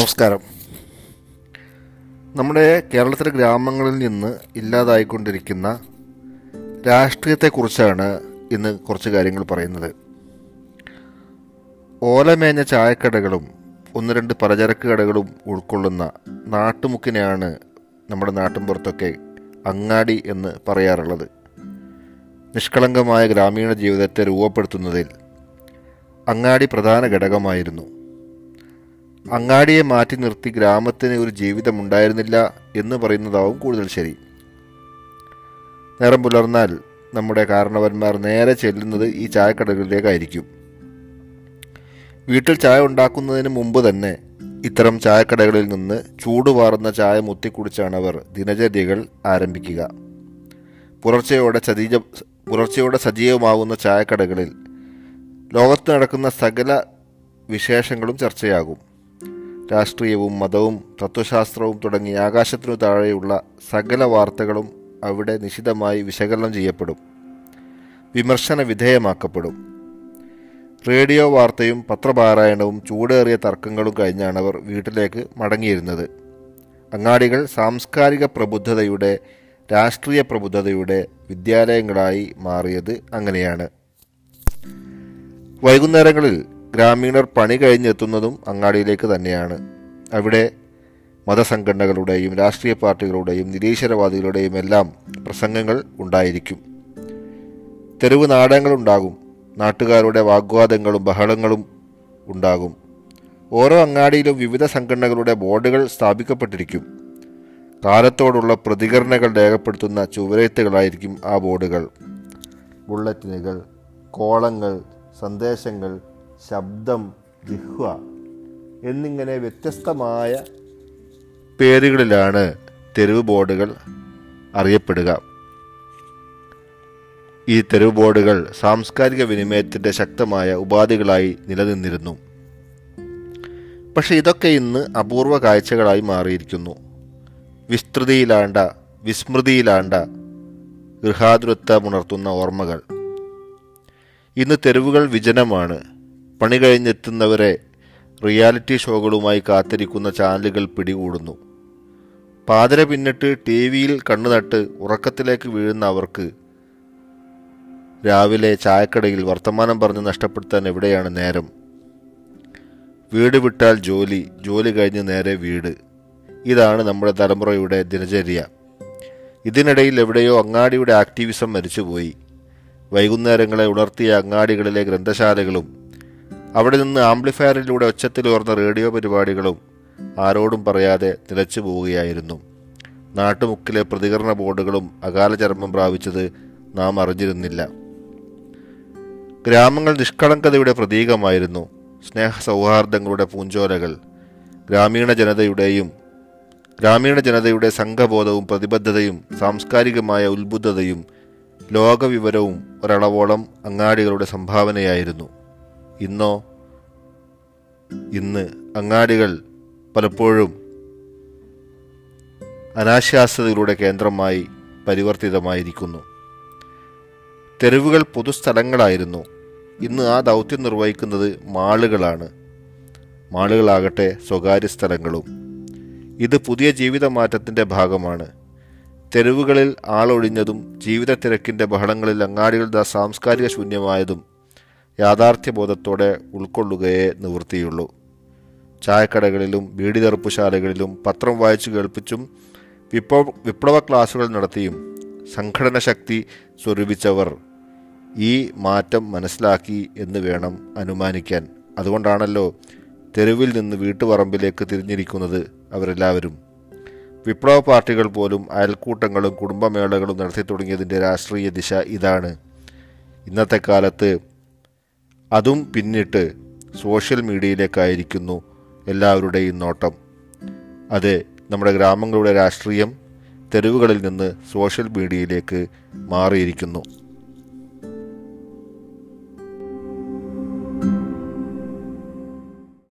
നമസ്കാരം. നമ്മുടെ കേരളത്തിലെ ഗ്രാമങ്ങളിൽ നിന്ന് ഇല്ലാതായിക്കൊണ്ടിരിക്കുന്ന രാഷ്ട്രീയത്തെക്കുറിച്ചാണ് ഇന്ന് കുറച്ച് കാര്യങ്ങൾ പറയുന്നത്. ഓലമേഞ്ഞ ചായക്കടകളും ഒന്ന് രണ്ട് പലചരക്ക് കടകളും ഉൾക്കൊള്ളുന്ന നാട്ടുമുക്കിനെയാണ് നമ്മുടെ നാട്ടിൻപുറത്തൊക്കെ അങ്ങാടി എന്ന് പറയാറുള്ളത്. നിഷ്കളങ്കമായ ഗ്രാമീണ ജീവിതത്തെ രൂപപ്പെടുത്തുന്നതിൽ അങ്ങാടി പ്രധാന ഘടകമായിരുന്നു. അങ്ങാടിയെ മാറ്റി നിർത്തി ഗ്രാമത്തിന് ഒരു ജീവിതം ഉണ്ടായിരുന്നില്ല എന്ന് പറയുന്നതാവും കൂടുതൽ ശരി. നേരം പുലർന്നാൽ നമ്മുടെ കാരണവന്മാർ നേരെ ചെല്ലുന്നത് ഈ ചായക്കടകളിലേക്കായിരിക്കും. വീട്ടിൽ ചായ ഉണ്ടാക്കുന്നതിന് മുമ്പ് തന്നെ ഇത്തരം ചായക്കടകളിൽ നിന്ന് ചൂടുവാറുന്ന ചായ മുത്തിക്കുടിച്ചാണ് അവർ ദിനചര്യകൾ ആരംഭിക്കുക. പുലർച്ചയോടെ സജീജ പുലർച്ചയോടെ സജീവമാകുന്ന ചായക്കടകളിൽ ലോകത്ത് നടക്കുന്ന സകല വിശേഷങ്ങളും ചർച്ചയാകും. രാഷ്ട്രീയവും മതവും തത്വശാസ്ത്രവും തുടങ്ങി ആകാശത്തിനു താഴെയുള്ള സകല വാർത്തകളും അവിടെ നിശിതമായി വിശകലനം ചെയ്യപ്പെടും. വിമർശന വിധേയമാക്കപ്പെടും. റേഡിയോ വാർത്തയും പത്രപാരായണവും ചൂടേറിയ തർക്കങ്ങളും കഴിഞ്ഞാണ് അവർ വീട്ടിലേക്ക് മടങ്ങിയിരുന്നത്. അങ്ങാടികൾ സാംസ്കാരിക പ്രബുദ്ധതയുടെ രാഷ്ട്രീയ പ്രബുദ്ധതയുടെ വിദ്യാലയങ്ങളായി മാറിയത് അങ്ങനെയാണ്. വൈകുന്നേരങ്ങളിൽ ഗ്രാമീണർ പണി കഴിഞ്ഞെത്തുന്നതും അങ്ങാടിയിലേക്ക് തന്നെയാണ്. അവിടെ മതസംഘടനകളുടെയും രാഷ്ട്രീയ പാർട്ടികളുടെയും നിരീശ്വരവാദികളുടെയും എല്ലാം പ്രസംഗങ്ങൾ ഉണ്ടായിരിക്കും. തെരുവ് നാടകങ്ങളുണ്ടാകും നാട്ടുകാരുടെ വാഗ്വാദങ്ങളും ബഹളങ്ങളും ഉണ്ടാകും. ഓരോ അങ്ങാടിയിലും വിവിധ സംഘടനകളുടെ ബോർഡുകൾ സ്ഥാപിക്കപ്പെട്ടിരിക്കും. കാലത്തോടുള്ള പ്രതികരണങ്ങൾ രേഖപ്പെടുത്തുന്ന ചുവരെഴുത്തുകളായിരിക്കും ആ ബോർഡുകൾ. ബുള്ളറ്റിനുകൾ കോളങ്ങൾ സന്ദേശങ്ങൾ ശബ്ദം ജിഹ്വ എന്നിങ്ങനെ വ്യത്യസ്തമായ പേരുകളിലാണ് തെരുവ് ബോർഡുകൾ അറിയപ്പെടുക. ഈ തെരുവ് ബോർഡുകൾ സാംസ്കാരിക വിനിമയത്തിന്റെ ശക്തമായ ഉപാധികളായി നിലനിന്നിരുന്നു. പക്ഷെ ഇതൊക്കെ ഇന്ന് അപൂർവ കാഴ്ചകളായി മാറിയിരിക്കുന്നു. വിസ്തൃതിയിലാണ്ട വിസ്മൃതിയിലാണ്ട ഗൃഹാതുരത്വമുണർത്തുന്ന ഓർമ്മകൾ. ഇന്ന് തെരുവുകൾ വിജനമാണ്. പണി കഴിഞ്ഞെത്തുന്നവരെ റിയാലിറ്റി ഷോകളുമായി കാത്തിരിക്കുന്ന ചാനലുകൾ പിടികൂടുന്നു. പാതിര പിന്നിട്ട് ടി വിയിൽ കണ്ണുനട്ട് ഉറക്കത്തിലേക്ക് വീഴുന്ന അവർക്ക് രാവിലെ ചായക്കടയിൽ വർത്തമാനം പറഞ്ഞ് നഷ്ടപ്പെടുത്താൻ എവിടെയാണ് നേരം? വീട് വിട്ടാൽ ജോലി ജോലി കഴിഞ്ഞ് നേരെ വീട്. ഇതാണ് നമ്മുടെ തലമുറയുടെ ദിനചര്യ. ഇതിനിടയിൽ എവിടെയോ അങ്ങാടിയുടെ ആക്ടിവിസം മരിച്ചുപോയി. വൈകുന്നേരങ്ങളെ ഉണർത്തിയ അങ്ങാടികളിലെ ഗ്രന്ഥശാലകളും അവിടെ നിന്ന് ആംപ്ലിഫയറിലൂടെ ഒച്ചത്തിൽ ഉയർന്ന റേഡിയോ പരിപാടികളും ആരോടും പറയാതെ നിലച്ചു പോവുകയായിരുന്നു. നാട്ടുമുക്കിലെ പ്രതികരണ ബോർഡുകളും അകാല ചർമ്മം പ്രാപിച്ചത് നാം അറിഞ്ഞിരുന്നില്ല. ഗ്രാമങ്ങൾ നിഷ്കളങ്കതയുടെ പ്രതീകമായിരുന്നു. സ്നേഹ സൗഹാർദ്ദങ്ങളുടെ പൂഞ്ചോലകൾ ഗ്രാമീണ ജനതയുടെയും ഗ്രാമീണ ജനതയുടെ സംഘബോധവും പ്രതിബദ്ധതയും സാംസ്കാരികമായ ഉത്ബുദ്ധതയും ലോകവിവരവും ഒരളവോളം അങ്ങാടികളുടെ സംഭാവനയായിരുന്നു. ഇന്നോ? ഇന്ന് അങ്ങാടികൾ പലപ്പോഴും അനാശാസ്യതകളുടെ കേന്ദ്രമായി പരിവർത്തിതമായിരിക്കുന്നു. തെരുവുകൾ പൊതുസ്ഥലങ്ങളായിരുന്നു. ഇന്ന് ആ ദൗത്യം നിർവഹിക്കുന്നത് മാളുകളാണ്. മാളുകളാകട്ടെ സ്വകാര്യ സ്ഥലങ്ങളും ഇത് പുതിയ ജീവിതമാറ്റത്തിന്റെ ഭാഗമാണ്. തെരുവുകളിൽ ആളൊഴിഞ്ഞതും ജീവിത തിരക്കിന്റെ ബഹളങ്ങളിൽ അങ്ങാടികളുടെ സാംസ്കാരിക ശൂന്യമായതും യാഥാർത്ഥ്യബോധത്തോടെ ഉൾക്കൊള്ളുകയേ നിവൃത്തിയുള്ളൂ. ചായക്കടകളിലും വീടി തെറുപ്പുശാലകളിലും പത്രം വായിച്ചു കേൾപ്പിച്ചും വിപ്ലവ വിപ്ലവ ക്ലാസുകൾ നടത്തിയും സംഘടന ശക്തി സ്വരൂപിച്ചവർ ഈ മാറ്റം മനസ്സിലാക്കി എന്ന് വേണം അനുമാനിക്കാൻ. അതുകൊണ്ടാണല്ലോ തെരുവിൽ നിന്ന് വീട്ടുപറമ്പിലേക്ക് തിരിഞ്ഞിരിക്കുന്നത് അവരെല്ലാവരും. വിപ്ലവ പാർട്ടികൾ പോലും അയൽക്കൂട്ടങ്ങളും കുടുംബമേളകളും നടത്തി തുടങ്ങിയതിന്റെ രാഷ്ട്രീയ ദിശ ഇതാണ്. ഇന്നത്തെ കാലത്ത് അതും പിന്നിട്ട് സോഷ്യൽ മീഡിയയിലേക്കായിരിക്കുന്നു എല്ലാവരുടെയും നോട്ടം. അതെ നമ്മുടെ ഗ്രാമങ്ങളുടെ രാഷ്ട്രീയം തെരുവുകളിൽ നിന്ന് സോഷ്യൽ മീഡിയയിലേക്ക് മാറിയിരിക്കുന്നു.